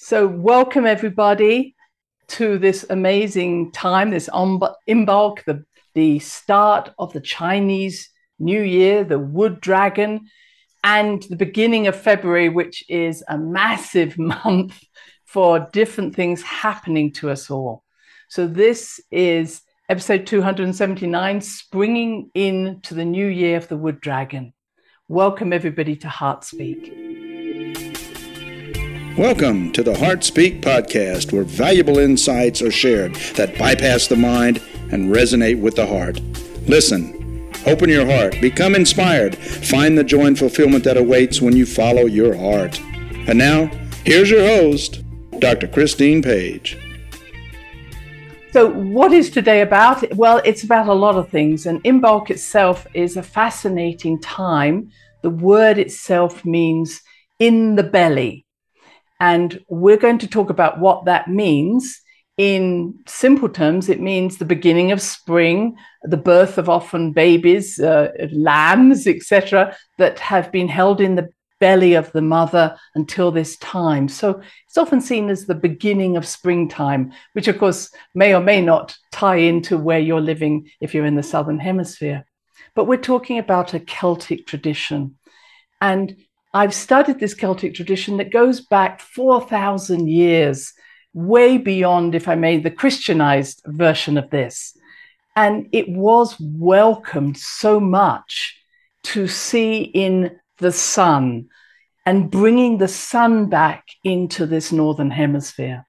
So, welcome everybody to this amazing time, this Imbolc, the, the start of the Chinese New Year, the Wood Dragon, and the beginning of February, which is a massive month for different things happening to us all. So, this is episode 279, springing into the new year of the Wood Dragon. Welcome everybody to Heart Speak. Welcome to the Heart Speak podcast, where valuable insights are shared that bypass the mind and resonate with the heart. Listen, open your heart, become inspired, find the joy and fulfillment that awaits when you follow your heart. And now, here's your host, Dr. Christine Page. So, what is today about? Well, it's about a lot of things, and Imbolc itself is a fascinating time. The word itself means in the belly. And we're going to talk about what that means. In simple terms, it means the beginning of spring, the birth of often babies, uh, lambs, etc., that have been held in the belly of the mother until this time. So it's often seen as the beginning of springtime, which of course may or may not tie into where you're living if you're in the southern hemisphere. But we're talking about a Celtic tradition. And I've studied this Celtic tradition that goes back 4,000 years, way beyond, if I may, the Christianized version of this. And it was welcomed so much to see in the sun and bringing the sun back into this northern hemisphere.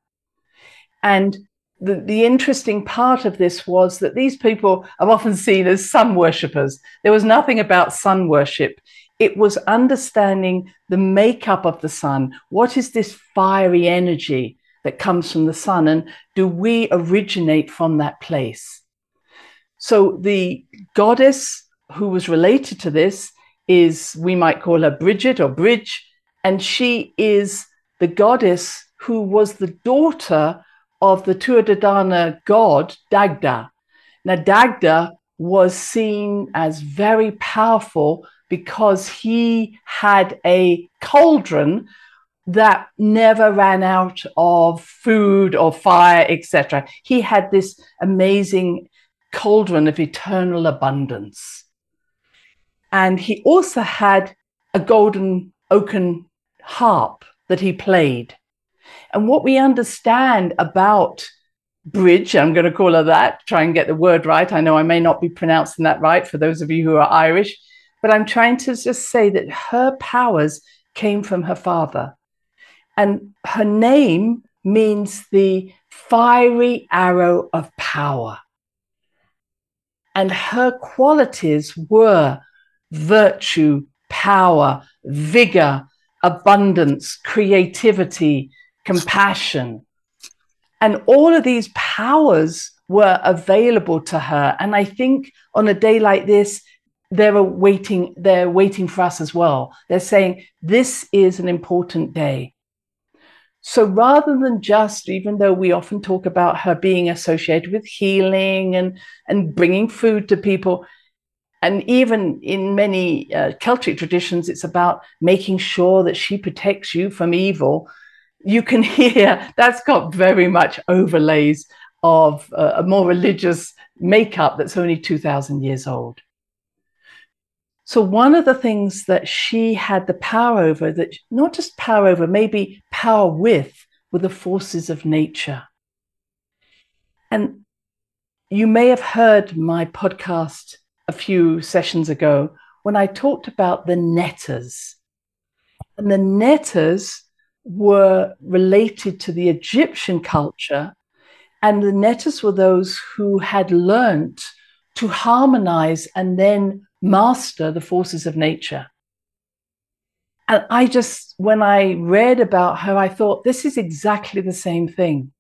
And the, the interesting part of this was that these people are often seen as sun worshippers. There was nothing about sun worship it was understanding the makeup of the sun. What is this fiery energy that comes from the sun? And do we originate from that place? So the goddess who was related to this is, we might call her Bridget or Bridge, and she is the goddess who was the daughter of the Tuatha god Dagda. Now, Dagda was seen as very powerful because he had a cauldron that never ran out of food or fire, etc. He had this amazing cauldron of eternal abundance. And he also had a golden oaken harp that he played. And what we understand about Bridge, I'm going to call her that, try and get the word right. I know I may not be pronouncing that right for those of you who are Irish. But I'm trying to just say that her powers came from her father. And her name means the fiery arrow of power. And her qualities were virtue, power, vigor, abundance, creativity, compassion. And all of these powers were available to her. And I think on a day like this, they're waiting they're waiting for us as well. They're saying this is an important day. So rather than just even though we often talk about her being associated with healing and and bringing food to people and even in many uh, celtic traditions it's about making sure that she protects you from evil. You can hear that's got very much overlays of uh, a more religious makeup that's only 2000 years old so, one of the things that she had the power over, that not just power over, maybe power with, were the forces of nature. And you may have heard my podcast a few sessions ago when I talked about the neters. And the neters were related to the Egyptian culture. And the neters were those who had learnt to harmonize and then master the forces of nature. And I just, when I read about her, I thought this is exactly the same thing.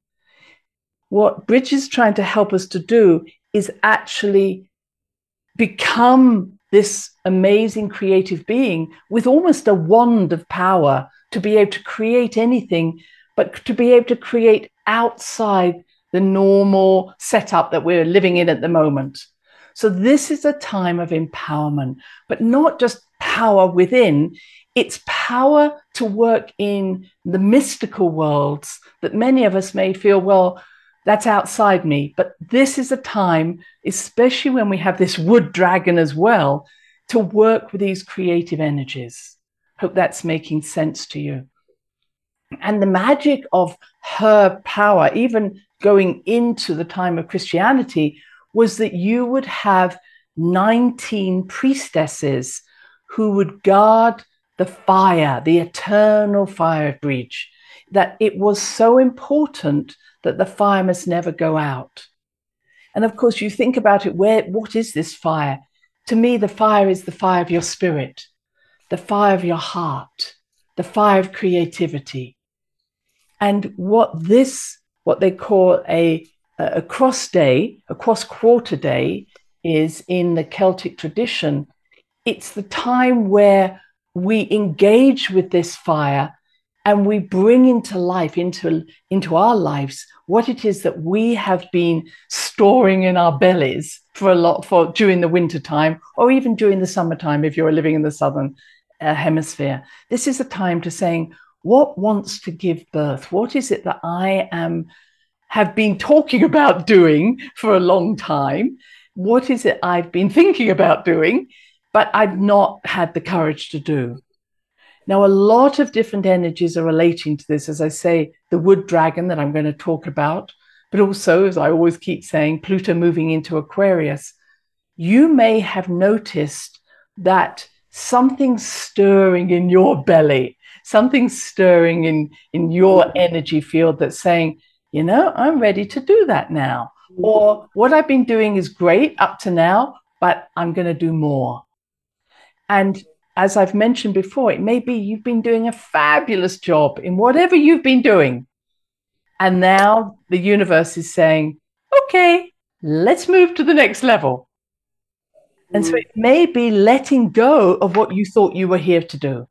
What Bridge is trying to help us to do is actually become this amazing creative being with almost a wand of power to be able to create anything, but to be able to create outside the normal setup that we're living in at the moment. So, this is a time of empowerment, but not just power within, its power to work in the mystical worlds that many of us may feel, well, that's outside me. But this is a time, especially when we have this wood dragon as well, to work with these creative energies. Hope that's making sense to you. And the magic of her power, even going into the time of Christianity, was that you would have 19 priestesses who would guard the fire, the eternal fire bridge, that it was so important that the fire must never go out. And of course, you think about it, where what is this fire? To me, the fire is the fire of your spirit, the fire of your heart, the fire of creativity. And what this, what they call a, a cross day, a cross quarter day, is in the Celtic tradition. It's the time where we engage with this fire and we bring into life, into, into our lives, what it is that we have been storing in our bellies for a lot for during the winter time or even during the summertime if you're living in the southern uh, hemisphere. This is a time to saying, what wants to give birth? What is it that I am have been talking about doing for a long time? What is it I've been thinking about doing, but I've not had the courage to do? Now, a lot of different energies are relating to this. As I say, the wood dragon that I'm going to talk about, but also, as I always keep saying, Pluto moving into Aquarius. You may have noticed that something's stirring in your belly, something's stirring in, in your energy field that's saying, you know, I'm ready to do that now. Mm. Or what I've been doing is great up to now, but I'm going to do more. And as I've mentioned before, it may be you've been doing a fabulous job in whatever you've been doing. And now the universe is saying, okay, let's move to the next level. And so mm. it may be letting go of what you thought you were here to do.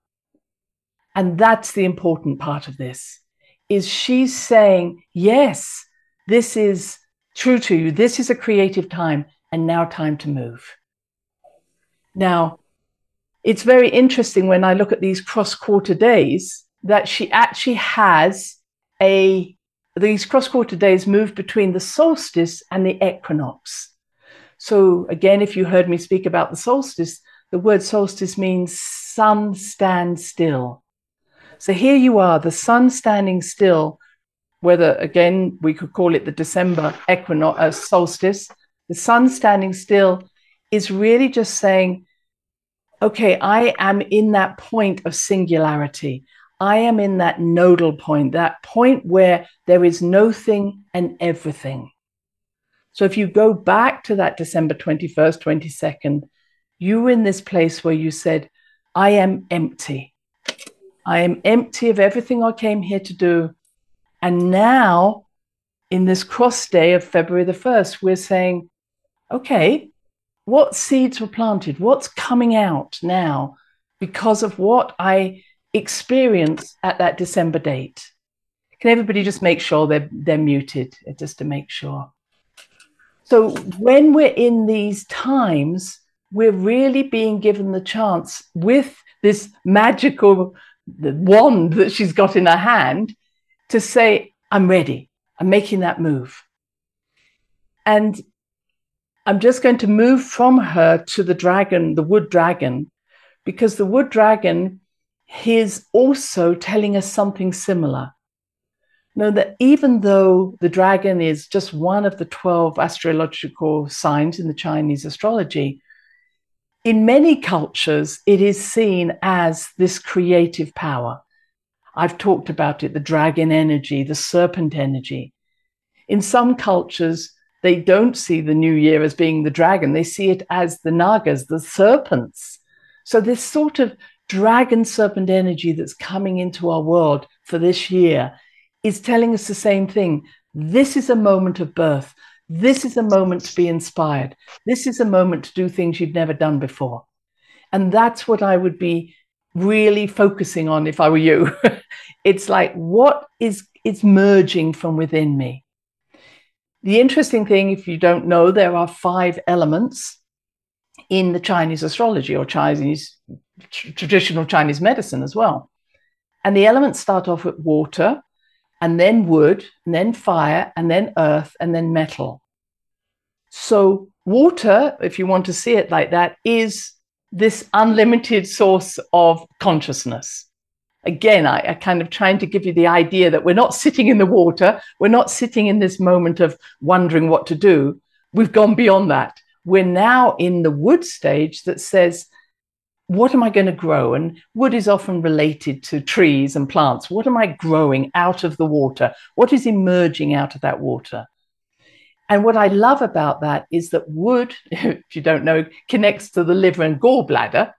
And that's the important part of this is she's saying, yes, this is true to you. This is a creative time and now time to move. Now, it's very interesting when I look at these cross quarter days that she actually has a these cross quarter days move between the solstice and the equinox. So again, if you heard me speak about the solstice, the word solstice means sun stand still. So here you are, the sun standing still, whether again we could call it the December equinox uh, solstice, the sun standing still is really just saying okay, I am in that point of singularity. I am in that nodal point, that point where there is nothing and everything. So if you go back to that December 21st, 22nd, you were in this place where you said, I am empty. I am empty of everything I came here to do. And now, in this cross day of February the 1st, we're saying, okay, what seeds were planted, what's coming out now because of what I experienced at that December date. Can everybody just make sure they're, they're muted, uh, just to make sure? So, when we're in these times, we're really being given the chance with this magical wand that she's got in her hand to say, I'm ready, I'm making that move. And I'm just going to move from her to the dragon, the wood dragon, because the wood dragon is also telling us something similar. Know that even though the dragon is just one of the 12 astrological signs in the Chinese astrology, in many cultures, it is seen as this creative power. I've talked about it the dragon energy, the serpent energy. In some cultures, they don't see the new year as being the dragon, they see it as the nagas, the serpents. So, this sort of dragon serpent energy that's coming into our world for this year is telling us the same thing. This is a moment of birth. This is a moment to be inspired. This is a moment to do things you've never done before. And that's what I would be really focusing on if I were you. it's like, what is, is merging from within me? The interesting thing, if you don't know, there are five elements in the Chinese astrology or Chinese tr- traditional Chinese medicine as well. And the elements start off with water, and then wood, and then fire, and then earth, and then metal. So, water, if you want to see it like that, is this unlimited source of consciousness. Again, I, I kind of trying to give you the idea that we're not sitting in the water, we're not sitting in this moment of wondering what to do. We've gone beyond that. We're now in the wood stage that says, what am I going to grow? And wood is often related to trees and plants. What am I growing out of the water? What is emerging out of that water? And what I love about that is that wood, if you don't know, connects to the liver and gallbladder.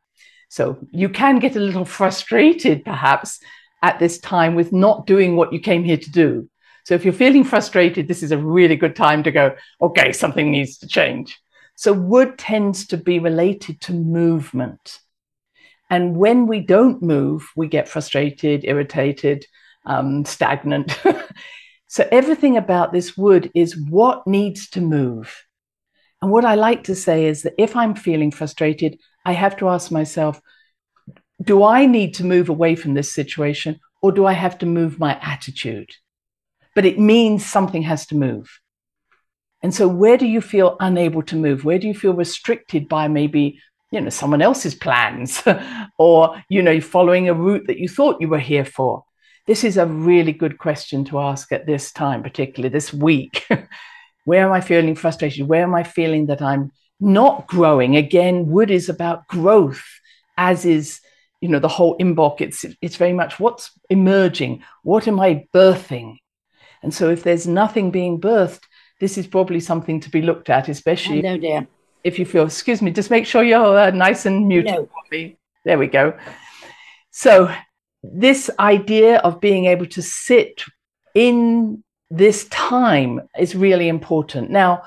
So you can get a little frustrated, perhaps, at this time with not doing what you came here to do. So if you're feeling frustrated, this is a really good time to go, okay, something needs to change. So wood tends to be related to movement. And when we don't move, we get frustrated, irritated, um, stagnant. so everything about this wood is what needs to move. And what I like to say is that if I'm feeling frustrated, I have to ask myself, do I need to move away from this situation or do I have to move my attitude? But it means something has to move. And so, where do you feel unable to move? Where do you feel restricted by maybe you know someone else's plans or you know following a route that you thought you were here for. This is a really good question to ask at this time particularly this week. Where am i feeling frustration where am i feeling that i'm not growing? Again wood is about growth as is you know the whole Imbolc it's it's very much what's emerging. What am i birthing? And so if there's nothing being birthed this is probably something to be looked at especially no dear if you feel, excuse me, just make sure you're uh, nice and muted no. for me. There we go. So, this idea of being able to sit in this time is really important. Now,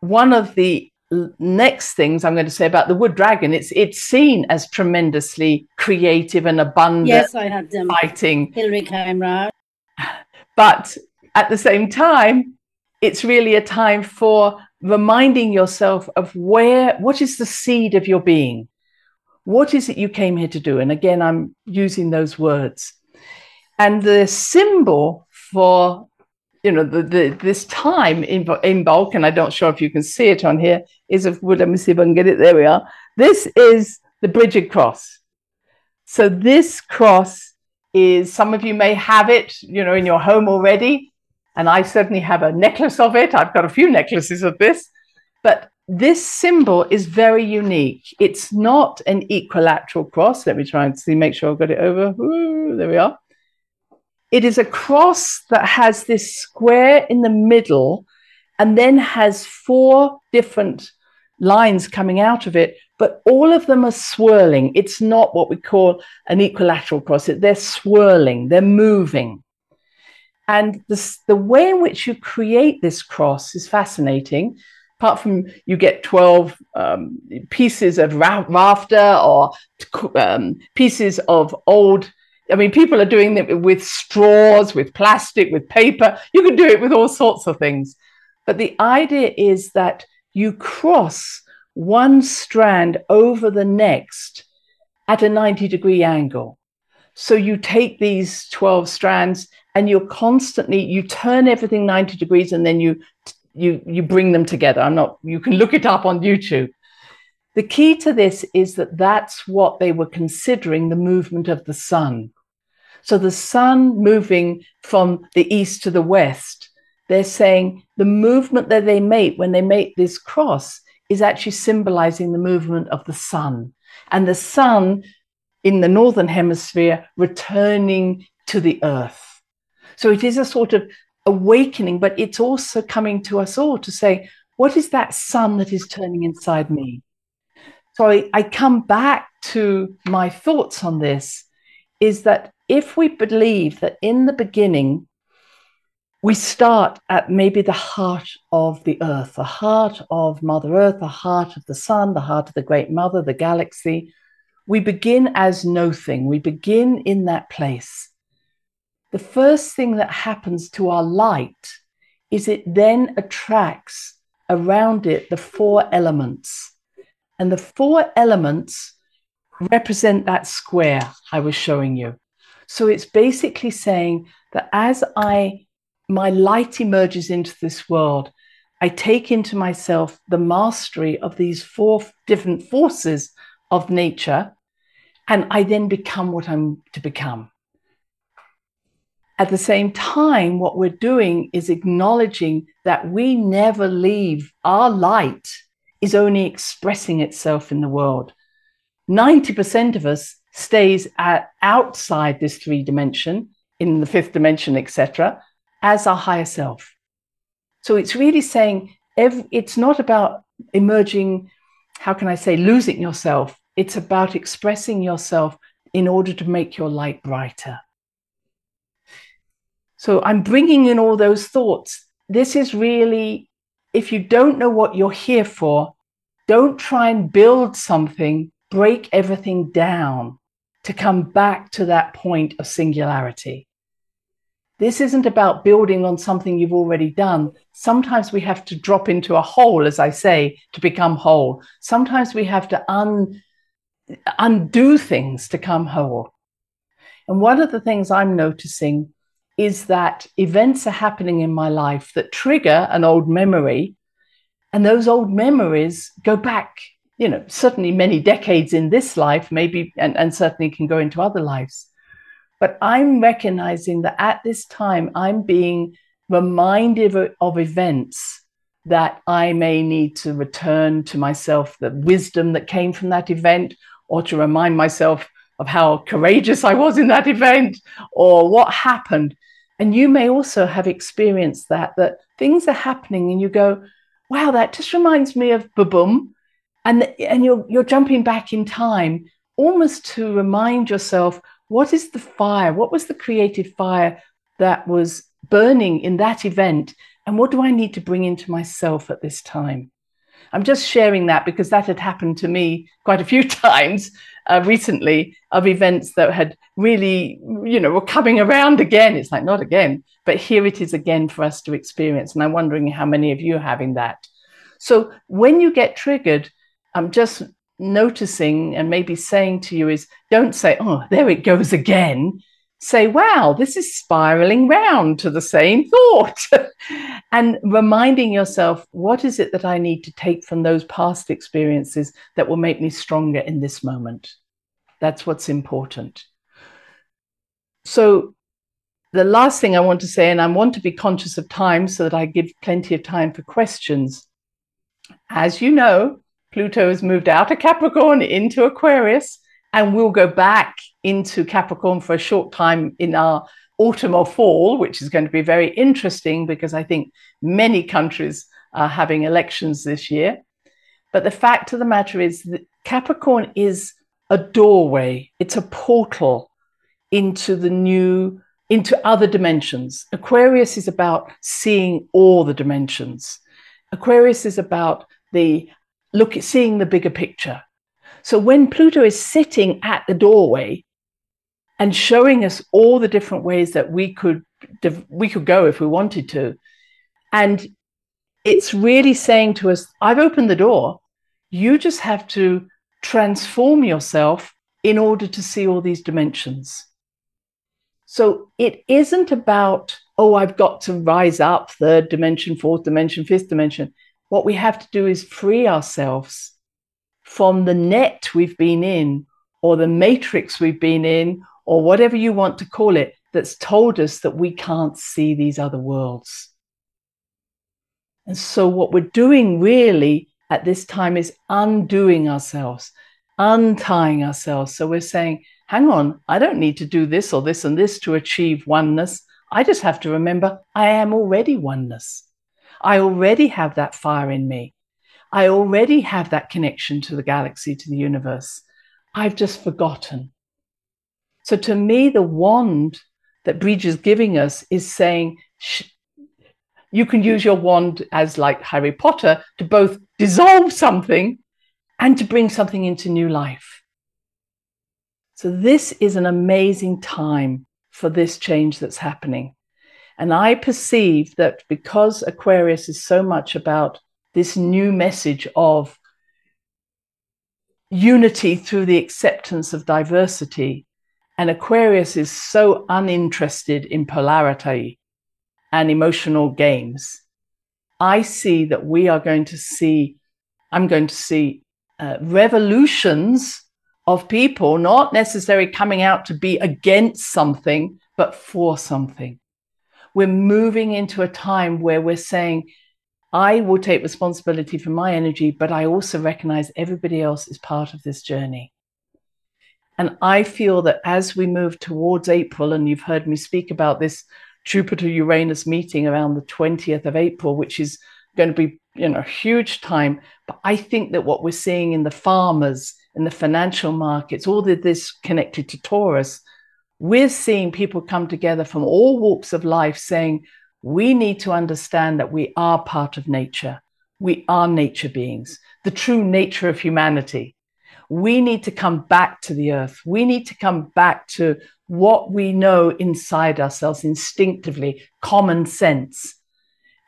one of the next things I'm going to say about the wood dragon, it's it's seen as tremendously creative and abundant. Yes, I had them. fighting. Hillary came round. But at the same time, it's really a time for reminding yourself of where, what is the seed of your being? What is it you came here to do? And again, I'm using those words. And the symbol for, you know, the, the this time in, Imbolc and I'm not sure if you can see it on here, is of wood. Let me see if I can get it. There we are. This is the Bridget cross. So this cross is, some of you may have it, you know, in your home already. And I certainly have a necklace of it. I've got a few necklaces of this. But this symbol is very unique. It's not an equilateral cross. Let me try and see, make sure I've got it over. Ooh, there we are. It is a cross that has this square in the middle and then has four different lines coming out of it, but all of them are swirling. It's not what we call an equilateral cross. They're swirling, they're moving. And the, the way in which you create this cross is fascinating. Apart from you get 12 um, pieces of ra- rafter or um, pieces of old, I mean, people are doing it with straws, with plastic, with paper. You can do it with all sorts of things. But the idea is that you cross one strand over the next at a 90 degree angle. So you take these 12 strands and you're constantly you turn everything 90 degrees and then you you you bring them together. I'm not you can look it up on youtube. The key to this is that that's what they were considering the movement of the sun. So the sun moving from the east to the west they're saying the movement that they make when they make this cross is actually symbolizing the movement of the sun. And the sun in the northern hemisphere returning to the earth so it is a sort of awakening, but it's also coming to us all to say, what is that sun that is turning inside me? So I, I come back to my thoughts on this is that if we believe that in the beginning, we start at maybe the heart of the earth, the heart of Mother Earth, the heart of the sun, the heart of the great mother, the galaxy. We begin as nothing. We begin in that place the first thing that happens to our light is it then attracts around it the four elements. And the four elements represent that square I was showing you. So it's basically saying that as I my light emerges into this world, I take into myself the mastery of these four different forces of nature, and I then become what I'm to become. At the same time, what we're doing is acknowledging that we never leave. Our light is only expressing itself in the world. 90% of us stays at, outside this three dimension, in the fifth dimension, etc., as our higher self. So it's really saying every, it's not about emerging, how can I say, losing yourself. It's about expressing yourself in order to make your light brighter. So I'm bringing in all those thoughts. This is really, if you don't know what you're here for, don't try and build something, break everything down to come back to that point of singularity. This isn't about building on something you've already done. Sometimes we have to drop into a hole, as I say, to become whole. Sometimes we have to un, undo things to come whole. And one of the things I'm noticing is that events are happening in my life that trigger an old memory. And those old memories go back, you know, certainly many decades in this life, maybe, and, and certainly can go into other lives. But I'm recognizing that at this time, I'm being reminded of, of events that I may need to return to myself, the wisdom that came from that event, or to remind myself of how courageous I was in that event, or what happened. And you may also have experienced that, that things are happening and you go, wow, that just reminds me of Baboom. And, and you're, you're jumping back in time almost to remind yourself what is the fire? What was the creative fire that was burning in that event? And what do I need to bring into myself at this time? I'm just sharing that because that had happened to me quite a few times uh, recently of events that had really, you know, were coming around again. It's like, not again, but here it is again for us to experience. And I'm wondering how many of you are having that. So when you get triggered, I'm just noticing and maybe saying to you is don't say, oh, there it goes again say, wow, this is spiraling round to the same thought. and reminding yourself, what is it that I need to take from those past experiences that will make me stronger in this moment? That's what's important. So, the last thing I want to say, and I want to be conscious of time so that I give plenty of time for questions. As you know, Pluto has moved out of Capricorn into Aquarius and we'll go back into Capricorn for a short time in our autumn or fall, which is going to be very interesting because I think many countries are having elections this year. But the fact of the matter is that Capricorn is a doorway, it's a portal into the new, into other dimensions. Aquarius is about seeing all the dimensions. Aquarius is about the look at seeing the bigger picture. So when Pluto is sitting at the doorway and showing us all the different ways that we could we could go if we wanted to, and it's really saying to us, I've opened the door. You just have to transform yourself in order to see all these dimensions. So it isn't about, oh, I've got to rise up third dimension, fourth dimension, fifth dimension. What we have to do is free ourselves from the net we've been in or the matrix we've been in or whatever you want to call it that's told us that we can't see these other worlds. And so, what we're doing really at this time is undoing ourselves, untying ourselves. So, we're saying, hang on, I don't need to do this or this and this to achieve oneness. I just have to remember I am already oneness. I already have that fire in me. I already have that connection to the galaxy, to the universe. I've just forgotten. So to me, the wand that Bridge is giving us is saying you can use your wand as like Harry Potter to both dissolve something and to bring something into new life. So this is an amazing time for this change that's happening. And I perceive that because Aquarius is so much about this new message of unity through the acceptance of diversity. And Aquarius is so uninterested in polarity and emotional games. I see that we are going to see, I'm going to see uh, revolutions of people not necessarily coming out to be against something, but for something. We're moving into a time where we're saying, I will take responsibility for my energy, but I also recognize everybody else is part of this journey. And I feel that as we move towards April, and you've heard me speak about this Jupiter Uranus meeting around the 20th of April, which is going to be, you know, a huge time. But I think that what we're seeing in the farmers, in the financial markets, all of this connected to Taurus, we're seeing people come together from all walks of life saying, we need to understand that we are part of nature. We are nature beings, the true nature of humanity. We need to come back to the earth. We need to come back to what we know inside ourselves instinctively, common sense,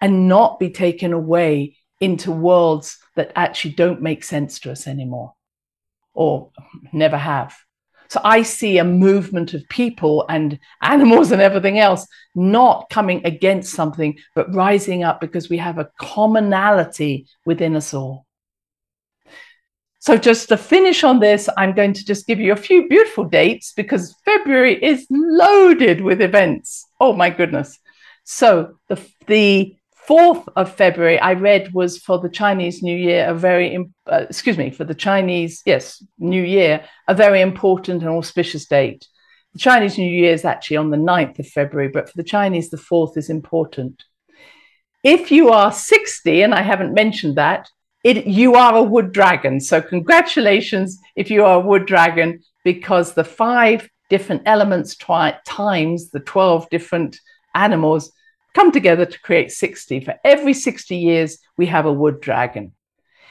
and not be taken away into worlds that actually don't make sense to us anymore or never have. So I see a movement of people and animals and everything else not coming against something, but rising up because we have a commonality within us all. So, just to finish on this, I'm going to just give you a few beautiful dates because February is loaded with events. Oh my goodness. So, the, the 4th of February, I read was for the Chinese New Year, a very, uh, excuse me, for the Chinese, yes, New Year, a very important and auspicious date. The Chinese New Year is actually on the 9th of February, but for the Chinese, the 4th is important. If you are 60, and I haven't mentioned that, it, you are a wood dragon. So, congratulations if you are a wood dragon, because the five different elements twi- times the 12 different animals come together to create 60. For every 60 years, we have a wood dragon.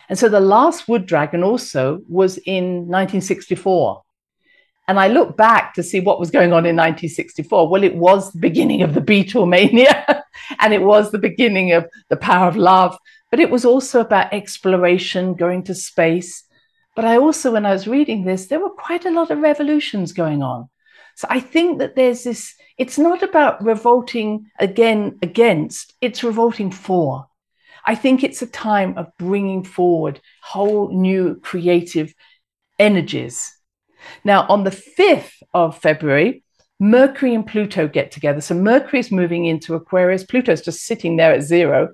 And so the last wood dragon also was in 1964. And I look back to see what was going on in 1964. Well, it was the beginning of the Beatlemania, and it was the beginning of the power of love, but it was also about exploration, going to space. But I also, when I was reading this, there were quite a lot of revolutions going on. So I think that there's this, it's not about revolting again against, it's revolting for. I think it's a time of bringing forward whole new creative energies. Now, on the 5th of February, Mercury and Pluto get together. So Mercury is moving into Aquarius, Pluto's just sitting there at zero.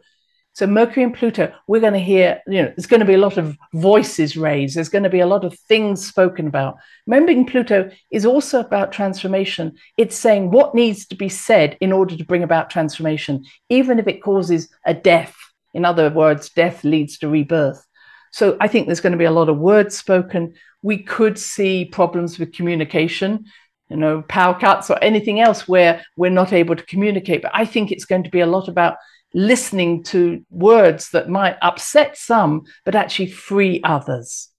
So Mercury and Pluto, we're going to hear, you know, there's going to be a lot of voices raised. There's going to be a lot of things spoken about. Remembering Pluto is also about transformation. It's saying what needs to be said in order to bring about transformation, even if it causes a death. In other words, death leads to rebirth. So I think there's going to be a lot of words spoken. We could see problems with communication, you know, power cuts or anything else where we're not able to communicate. But I think it's going to be a lot about listening to words that might upset some, but actually free others.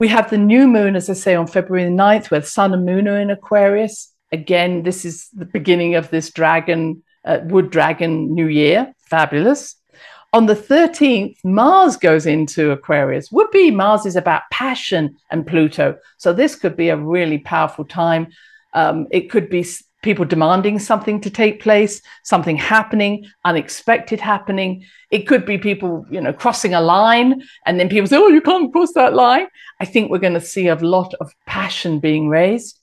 We have the new moon, as I say, on February 9th, where sun and moon are in Aquarius. Again, this is the beginning of this dragon, uh, wood dragon new year. Fabulous. On the 13th, Mars goes into Aquarius. Would be Mars is about passion and Pluto. So this could be a really powerful time. Um, it could be people demanding something to take place, something happening, unexpected happening. It could be people, you know, crossing a line and then people say, oh, you can't cross that line. I think we're going to see a lot of passion being raised.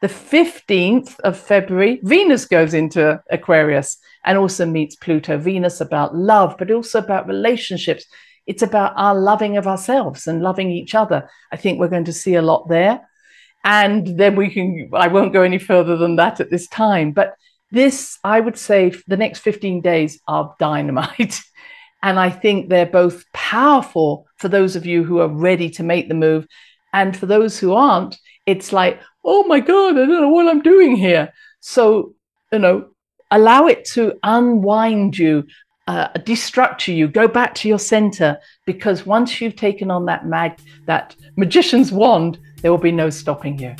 The 15th of February, Venus goes into Aquarius and also meets Pluto. Venus about love, but also about relationships. It's about our loving of ourselves and loving each other. I think we're going to see a lot there and then we can i won't go any further than that at this time. But this i would say the next 15 days are dynamite. And i think they're both powerful for those of you who are ready to make the move. And for those who aren't it's like oh my god i don't know what i'm doing here. So you know allow it to unwind you uh, destructure you go back to your center. Because once you've taken on that mag that magician's wand there will be no stopping you.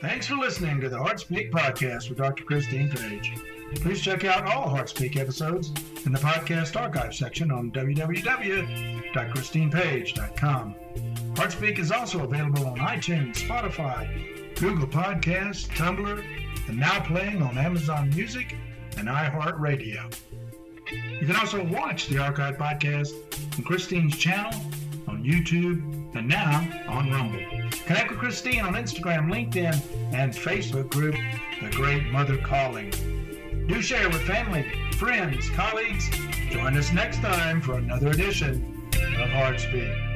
Thanks for listening to the HeartSpeak podcast with Dr. Christine Page. Please check out all HeartSpeak episodes in the podcast archive section on www.christinepage.com. HeartSpeak is also available on iTunes, Spotify, Google Podcasts, Tumblr, and now playing on Amazon Music and iHeartRadio. You can also watch the Archive Podcast on Christine's channel, on YouTube, and now on Rumble. Connect with Christine on Instagram, LinkedIn, and Facebook group, The Great Mother Calling. Do share with family, friends, colleagues. Join us next time for another edition of HeartSpeak.